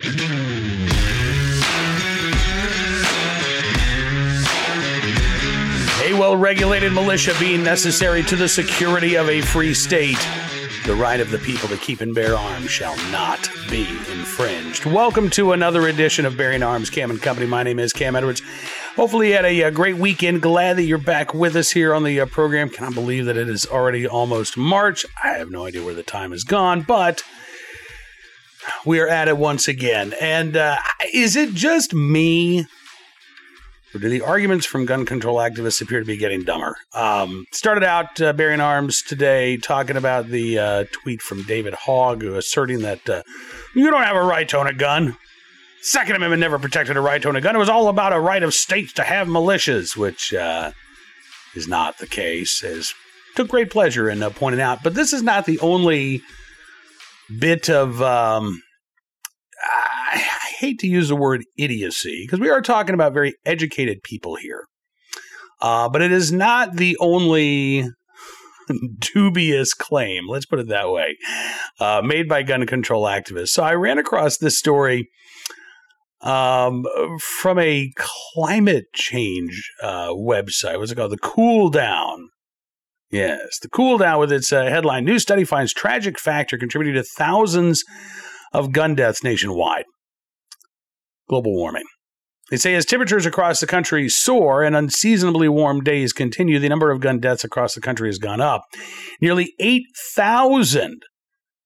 A well regulated militia being necessary to the security of a free state. The right of the people to keep and bear arms shall not be infringed. Welcome to another edition of Bearing Arms Cam and Company. My name is Cam Edwards. Hopefully, you had a, a great weekend. Glad that you're back with us here on the uh, program. Can I believe that it is already almost March? I have no idea where the time has gone, but we are at it once again. And uh, is it just me? Or do the arguments from gun control activists appear to be getting dumber? Um, started out uh, bearing arms today talking about the uh, tweet from David Hogg asserting that uh, you don't have a right to own a gun. Second Amendment never protected a right to own a gun. It was all about a right of states to have militias, which uh, is not the case, as took great pleasure in uh, pointing out. But this is not the only bit of. Um, hate to use the word idiocy because we are talking about very educated people here. Uh, but it is not the only dubious claim, let's put it that way, uh, made by gun control activists. So I ran across this story um, from a climate change uh, website. What's it called? The Cool Down. Yes, the Cool Down with its uh, headline New study finds tragic factor contributing to thousands of gun deaths nationwide. Global warming. They say as temperatures across the country soar and unseasonably warm days continue, the number of gun deaths across the country has gone up. Nearly 8,000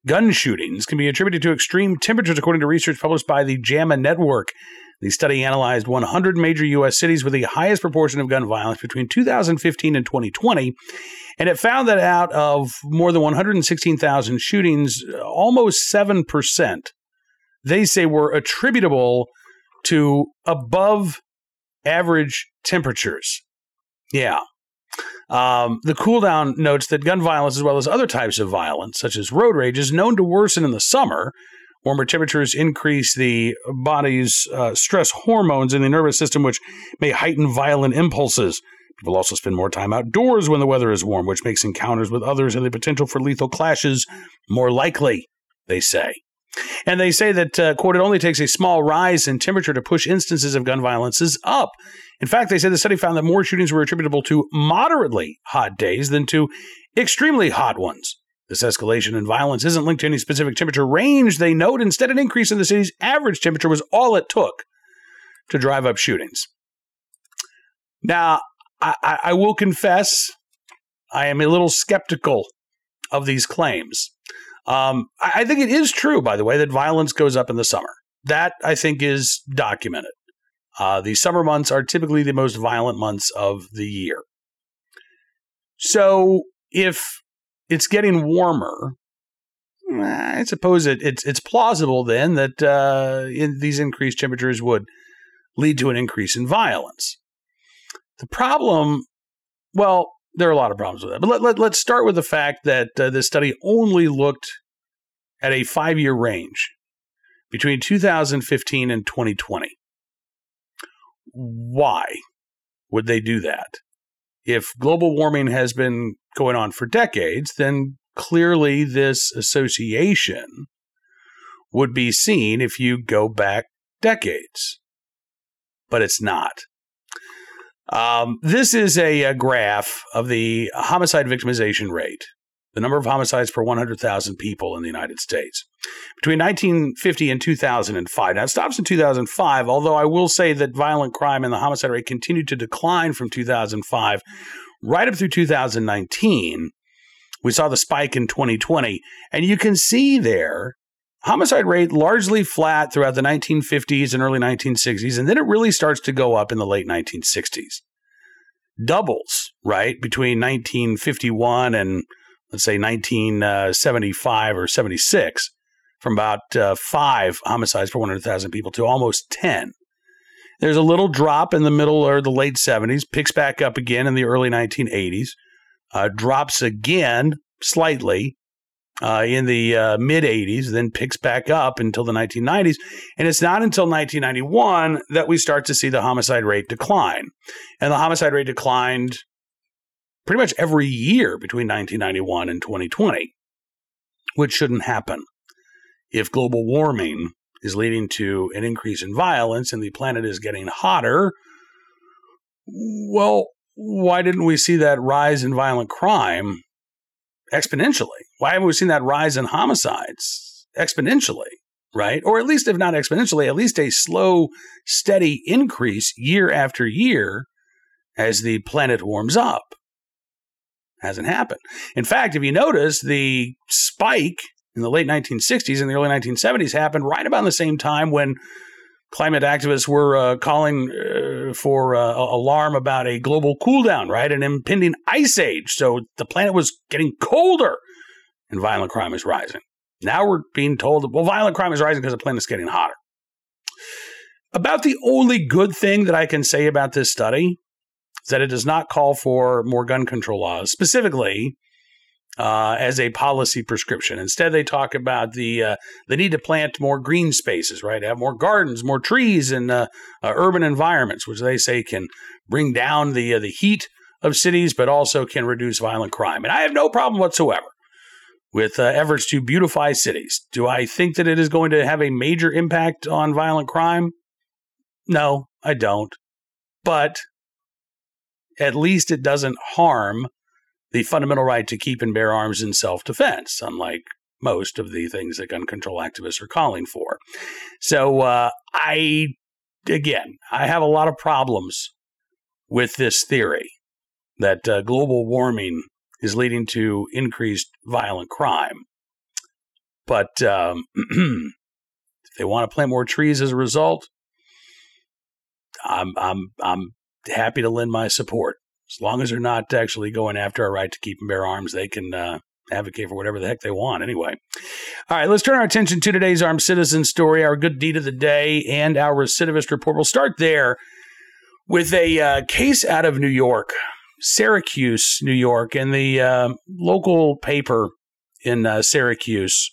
gun shootings can be attributed to extreme temperatures, according to research published by the JAMA Network. The study analyzed 100 major U.S. cities with the highest proportion of gun violence between 2015 and 2020, and it found that out of more than 116,000 shootings, almost 7%, they say were attributable to above average temperatures. Yeah. Um, the cooldown notes that gun violence, as well as other types of violence, such as road rage, is known to worsen in the summer. Warmer temperatures increase the body's uh, stress hormones in the nervous system, which may heighten violent impulses. People also spend more time outdoors when the weather is warm, which makes encounters with others and the potential for lethal clashes more likely, they say. And they say that, uh, quote, it only takes a small rise in temperature to push instances of gun violences up. In fact, they say the study found that more shootings were attributable to moderately hot days than to extremely hot ones. This escalation in violence isn't linked to any specific temperature range, they note. Instead, an increase in the city's average temperature was all it took to drive up shootings. Now, I, I will confess, I am a little skeptical of these claims. Um, I think it is true, by the way, that violence goes up in the summer. That I think is documented. Uh, the summer months are typically the most violent months of the year. So if it's getting warmer, I suppose it, it's it's plausible then that uh, in these increased temperatures would lead to an increase in violence. The problem, well, there are a lot of problems with that. But let, let, let's start with the fact that uh, this study only looked at a five year range between 2015 and 2020. Why would they do that? If global warming has been going on for decades, then clearly this association would be seen if you go back decades. But it's not. Um, this is a, a graph of the homicide victimization rate, the number of homicides per 100,000 people in the United States. Between 1950 and 2005. Now, it stops in 2005, although I will say that violent crime and the homicide rate continued to decline from 2005 right up through 2019. We saw the spike in 2020. And you can see there homicide rate largely flat throughout the 1950s and early 1960s, and then it really starts to go up in the late 1960s. Doubles, right, between 1951 and let's say 1975 or 76, from about uh, five homicides per 100,000 people to almost 10. There's a little drop in the middle or the late 70s, picks back up again in the early 1980s, uh, drops again slightly uh, in the uh, mid 80s, then picks back up until the 1990s. And it's not until 1991 that we start to see the homicide rate decline. And the homicide rate declined pretty much every year between 1991 and 2020, which shouldn't happen if global warming is leading to an increase in violence and the planet is getting hotter, well, why didn't we see that rise in violent crime exponentially? Why haven't we seen that rise in homicides exponentially? Right? Or at least, if not exponentially, at least a slow, steady increase year after year as the planet warms up. Hasn't happened. In fact, if you notice, the spike in the late 1960s and the early 1970s happened right about the same time when climate activists were uh, calling uh, for uh, alarm about a global cool down, right? An impending ice age. So the planet was getting colder and violent crime is rising. Now we're being told that, well, violent crime is rising because the planet's getting hotter. About the only good thing that I can say about this study is that it does not call for more gun control laws. Specifically, uh, as a policy prescription. Instead, they talk about the uh, the need to plant more green spaces, right? Have more gardens, more trees in uh, uh urban environments, which they say can bring down the uh, the heat of cities, but also can reduce violent crime. And I have no problem whatsoever with uh, efforts to beautify cities. Do I think that it is going to have a major impact on violent crime? No, I don't. But at least it doesn't harm the fundamental right to keep and bear arms in self defense, unlike most of the things that gun control activists are calling for. So, uh, I, again, I have a lot of problems with this theory that uh, global warming is leading to increased violent crime. But um, if they want to plant more trees as a result, I'm I'm I'm happy to lend my support. As long as they're not actually going after our right to keep and bear arms, they can uh, advocate for whatever the heck they want anyway. All right, let's turn our attention to today's armed citizen story, our good deed of the day, and our recidivist report. We'll start there with a uh, case out of New York, Syracuse, New York, and the uh, local paper in uh, Syracuse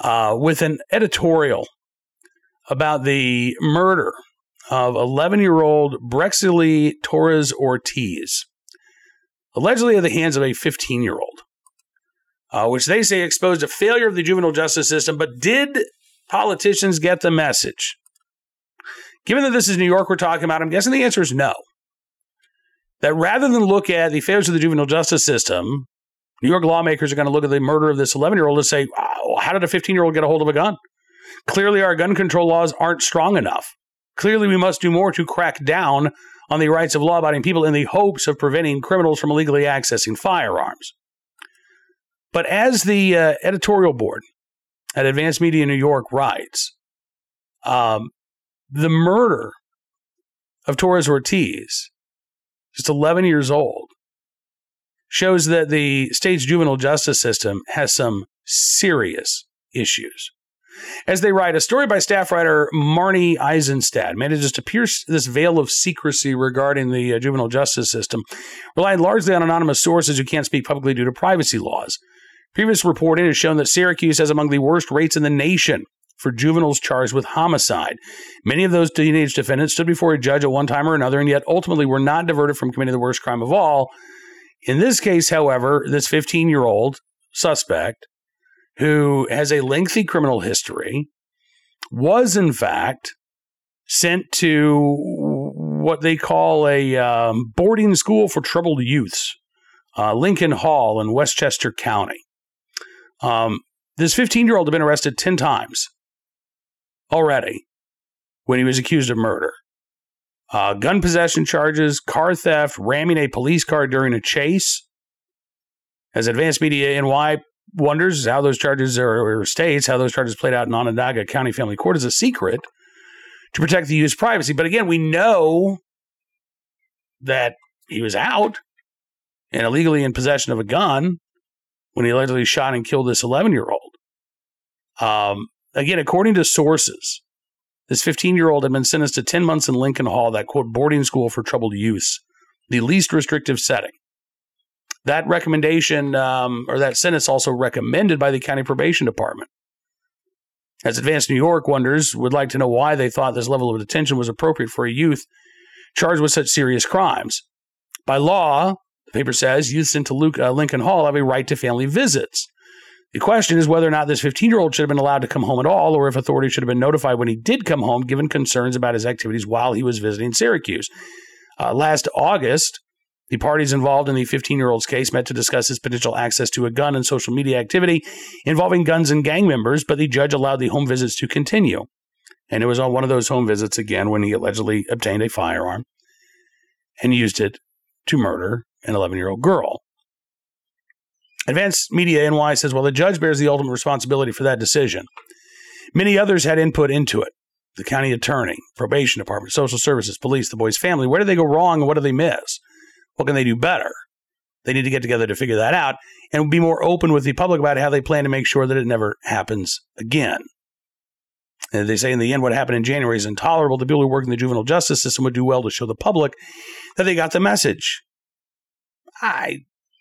uh, with an editorial about the murder of 11 year old Brexley Torres Ortiz, allegedly at the hands of a 15 year old, uh, which they say exposed a failure of the juvenile justice system. But did politicians get the message? Given that this is New York we're talking about, I'm guessing the answer is no. That rather than look at the failures of the juvenile justice system, New York lawmakers are going to look at the murder of this 11 year old and say, how did a 15 year old get a hold of a gun? Clearly, our gun control laws aren't strong enough. Clearly, we must do more to crack down on the rights of law abiding people in the hopes of preventing criminals from illegally accessing firearms. But as the uh, editorial board at Advanced Media New York writes, um, the murder of Torres Ortiz, just 11 years old, shows that the state's juvenile justice system has some serious issues. As they write, a story by staff writer Marnie Eisenstadt manages to pierce this veil of secrecy regarding the uh, juvenile justice system, relying largely on anonymous sources who can't speak publicly due to privacy laws. Previous reporting has shown that Syracuse has among the worst rates in the nation for juveniles charged with homicide. Many of those teenage defendants stood before a judge at one time or another and yet ultimately were not diverted from committing the worst crime of all. In this case, however, this 15 year old suspect who has a lengthy criminal history, was in fact sent to what they call a um, boarding school for troubled youths, uh, Lincoln Hall in Westchester County. Um, this 15 year old had been arrested 10 times already when he was accused of murder. Uh, gun possession charges, car theft, ramming a police car during a chase. As Advanced Media NY wonders how those charges are, or states how those charges played out in Onondaga County Family Court is a secret to protect the youth's privacy. But again, we know that he was out and illegally in possession of a gun when he allegedly shot and killed this 11 year old. Um, again, according to sources, this 15 year old had been sentenced to 10 months in Lincoln Hall, that quote, boarding school for troubled youths, the least restrictive setting. That recommendation um, or that sentence also recommended by the county probation department. As Advanced New York wonders, would like to know why they thought this level of detention was appropriate for a youth charged with such serious crimes. By law, the paper says youths into Luke, uh, Lincoln Hall have a right to family visits. The question is whether or not this 15 year old should have been allowed to come home at all, or if authorities should have been notified when he did come home, given concerns about his activities while he was visiting Syracuse. Uh, last August, the parties involved in the 15 year old's case met to discuss his potential access to a gun and social media activity involving guns and gang members, but the judge allowed the home visits to continue. And it was on one of those home visits again when he allegedly obtained a firearm and used it to murder an 11 year old girl. Advanced Media NY says, well, the judge bears the ultimate responsibility for that decision. Many others had input into it the county attorney, probation department, social services, police, the boy's family. Where did they go wrong and what do they miss? What can they do better? They need to get together to figure that out and be more open with the public about how they plan to make sure that it never happens again. And they say in the end, what happened in January is intolerable. The people who work in the juvenile justice system would do well to show the public that they got the message. I,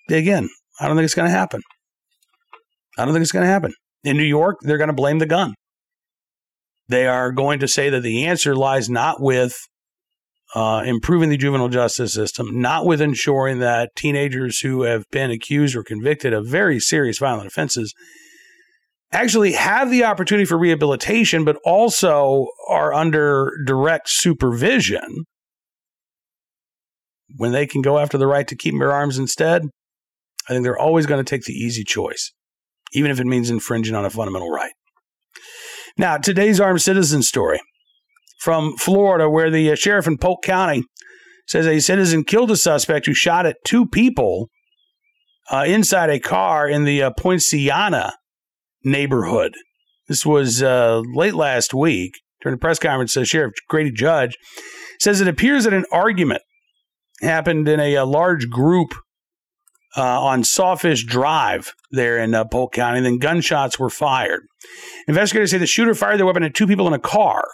again, I don't think it's going to happen. I don't think it's going to happen. In New York, they're going to blame the gun. They are going to say that the answer lies not with uh, improving the juvenile justice system, not with ensuring that teenagers who have been accused or convicted of very serious violent offenses actually have the opportunity for rehabilitation, but also are under direct supervision when they can go after the right to keep their arms instead. I think they're always going to take the easy choice, even if it means infringing on a fundamental right. Now, today's armed citizen story from Florida, where the uh, sheriff in Polk County says a citizen killed a suspect who shot at two people uh, inside a car in the uh, Poinciana neighborhood. This was uh, late last week during a press conference. Uh, Sheriff Grady Judd says it appears that an argument happened in a, a large group uh, on Sawfish Drive there in uh, Polk County. Then gunshots were fired. Investigators say the shooter fired the weapon at two people in a car.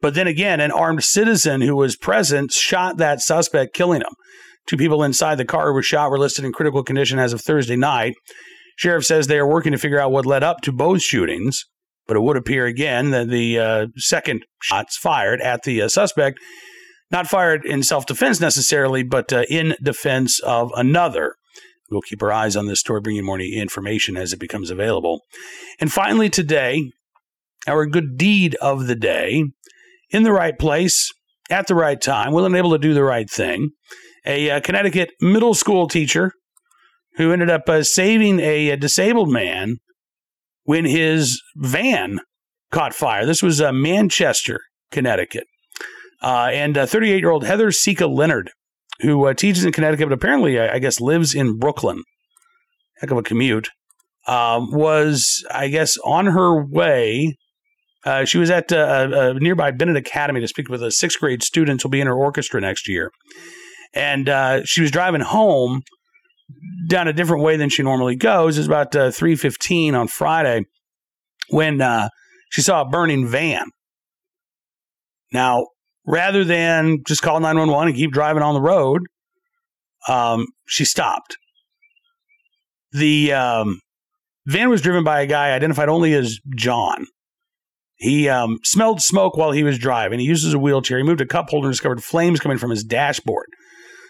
But then again, an armed citizen who was present shot that suspect, killing him. Two people inside the car who were shot were listed in critical condition as of Thursday night. Sheriff says they are working to figure out what led up to both shootings, but it would appear again that the uh, second shots fired at the uh, suspect not fired in self defense necessarily, but uh, in defense of another. We'll keep our eyes on this story, bringing more information as it becomes available. And finally, today, our good deed of the day in the right place at the right time, willing able to do the right thing. A uh, Connecticut middle school teacher who ended up uh, saving a, a, disabled man when his van caught fire. This was uh, Manchester, Connecticut. Uh, and 38 year old Heather Sika Leonard, who uh, teaches in Connecticut, but apparently, I, I, guess, lives in Brooklyn. Heck of a commute. Um, was, I guess, on her way. Uh, she was at uh, a nearby Bennett Academy to speak with a sixth grade student who'll be in her orchestra next year. And uh, she was driving home down a different way than she normally goes. It was about uh, 3.15 on Friday when she saw a burning van. Now, rather than just call 911 and keep driving on the road, um, she stopped. The um, van was driven by a guy identified only as John. He um, smelled smoke while he was driving. He uses a wheelchair. He moved a cup holder and discovered flames coming from his dashboard.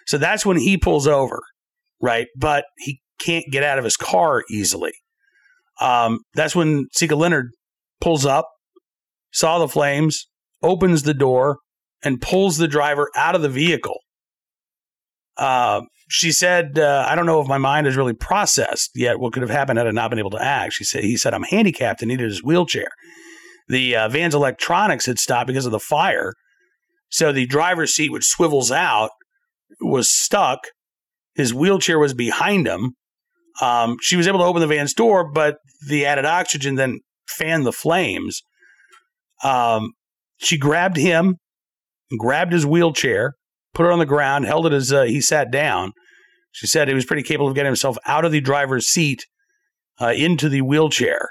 So that's when he pulls over, right? But he can't get out of his car easily. Um, that's when Sika Leonard pulls up, saw the flames, opens the door, and pulls the driver out of the vehicle. Uh, she said, uh, I don't know if my mind has really processed yet what could have happened had I not been able to act. She said, he said, I'm handicapped and needed his wheelchair. The uh, van's electronics had stopped because of the fire. So the driver's seat, which swivels out, was stuck. His wheelchair was behind him. Um, she was able to open the van's door, but the added oxygen then fanned the flames. Um, she grabbed him grabbed his wheelchair, put it on the ground, held it as uh, he sat down. She said he was pretty capable of getting himself out of the driver's seat uh, into the wheelchair.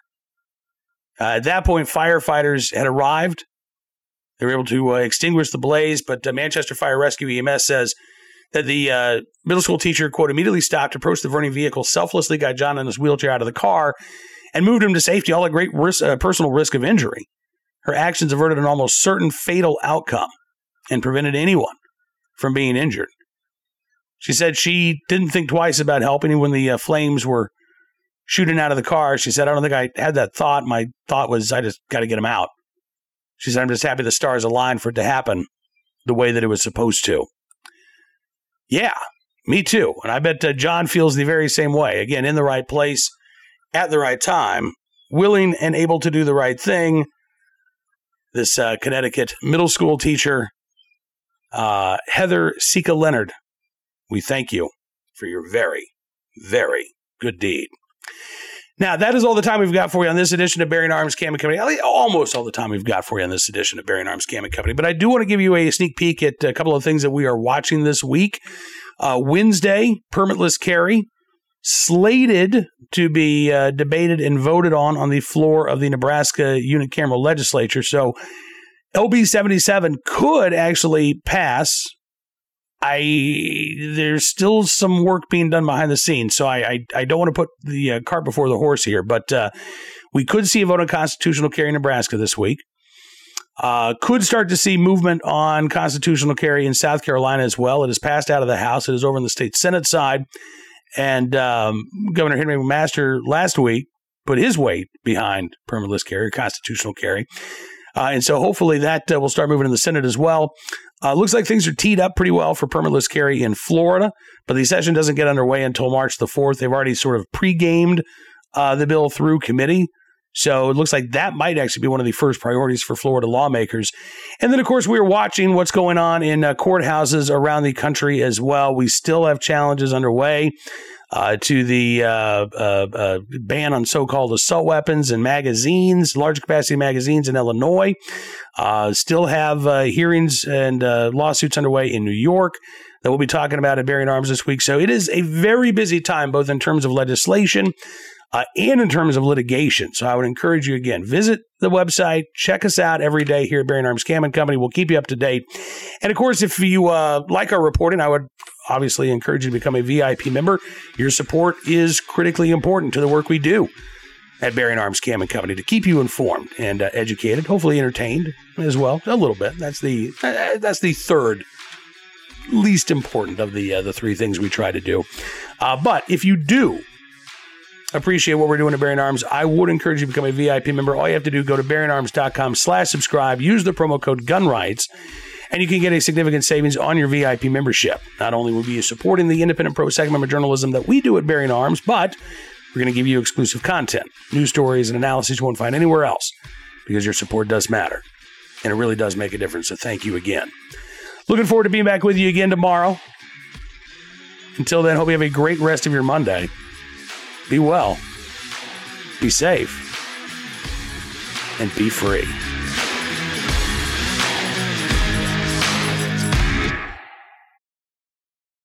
Uh, at that point, firefighters had arrived. They were able to uh, extinguish the blaze, but uh, Manchester Fire Rescue EMS says that the uh, middle school teacher, quote, immediately stopped, approached the burning vehicle, selflessly got John in his wheelchair out of the car, and moved him to safety, all at great risk, personal risk of injury. Her actions averted an almost certain fatal outcome and prevented anyone from being injured. She said she didn't think twice about helping when the uh, flames were shooting out of the car. She said, I don't think I had that thought. My thought was, I just got to get him out. She said, I'm just happy the stars aligned for it to happen the way that it was supposed to. Yeah, me too. And I bet uh, John feels the very same way. Again, in the right place at the right time, willing and able to do the right thing. This uh, Connecticut middle school teacher, uh, Heather Sika Leonard, we thank you for your very, very good deed. Now, that is all the time we've got for you on this edition of Bearing Arms Cam and Company. Almost all the time we've got for you on this edition of Bearing Arms Cam and Company. But I do want to give you a sneak peek at a couple of things that we are watching this week. Uh, Wednesday, permitless carry, slated to be uh, debated and voted on on the floor of the Nebraska Unicameral legislature. So LB 77 could actually pass I there's still some work being done behind the scenes, so I I, I don't want to put the uh, cart before the horse here, but uh, we could see a vote on constitutional carry in Nebraska this week. Uh, could start to see movement on constitutional carry in South Carolina as well. It has passed out of the House. It is over on the state Senate side, and um, Governor Henry McMaster last week put his weight behind permitless carry, constitutional carry. Uh, and so hopefully that uh, will start moving in the Senate as well. Uh, looks like things are teed up pretty well for permitless carry in Florida, but the session doesn't get underway until March the 4th. They've already sort of pre-gamed uh, the bill through committee. So it looks like that might actually be one of the first priorities for Florida lawmakers. And then, of course, we are watching what's going on in uh, courthouses around the country as well. We still have challenges underway uh, to the uh, uh, uh, ban on so-called assault weapons and magazines, large capacity magazines in Illinois. Uh, still have hearings and lawsuits underway in New York that we'll be talking about at Bearing Arms this week. So it is a very busy time, both in terms of legislation uh, and in terms of litigation. So I would encourage you again, visit the website, check us out every day here at Bearing Arms Cam and Company. We'll keep you up to date. And of course, if you uh, like our reporting, I would obviously encourage you to become a VIP member. Your support is critically important to the work we do at Bearing Arms Cam and Company to keep you informed and uh, educated, hopefully entertained as well, a little bit. That's the uh, that's the third least important of the uh, the three things we try to do. Uh, but if you do appreciate what we're doing at Bearing Arms, I would encourage you to become a VIP member. All you have to do, go to bearingarms.com slash subscribe, use the promo code GUNRIGHTS, and you can get a significant savings on your VIP membership. Not only will you be supporting the independent pro Second Amendment journalism that we do at Bearing Arms, but we're going to give you exclusive content, news stories, and analysis you won't find anywhere else because your support does matter. And it really does make a difference. So thank you again. Looking forward to being back with you again tomorrow. Until then, hope you have a great rest of your Monday. Be well, be safe, and be free.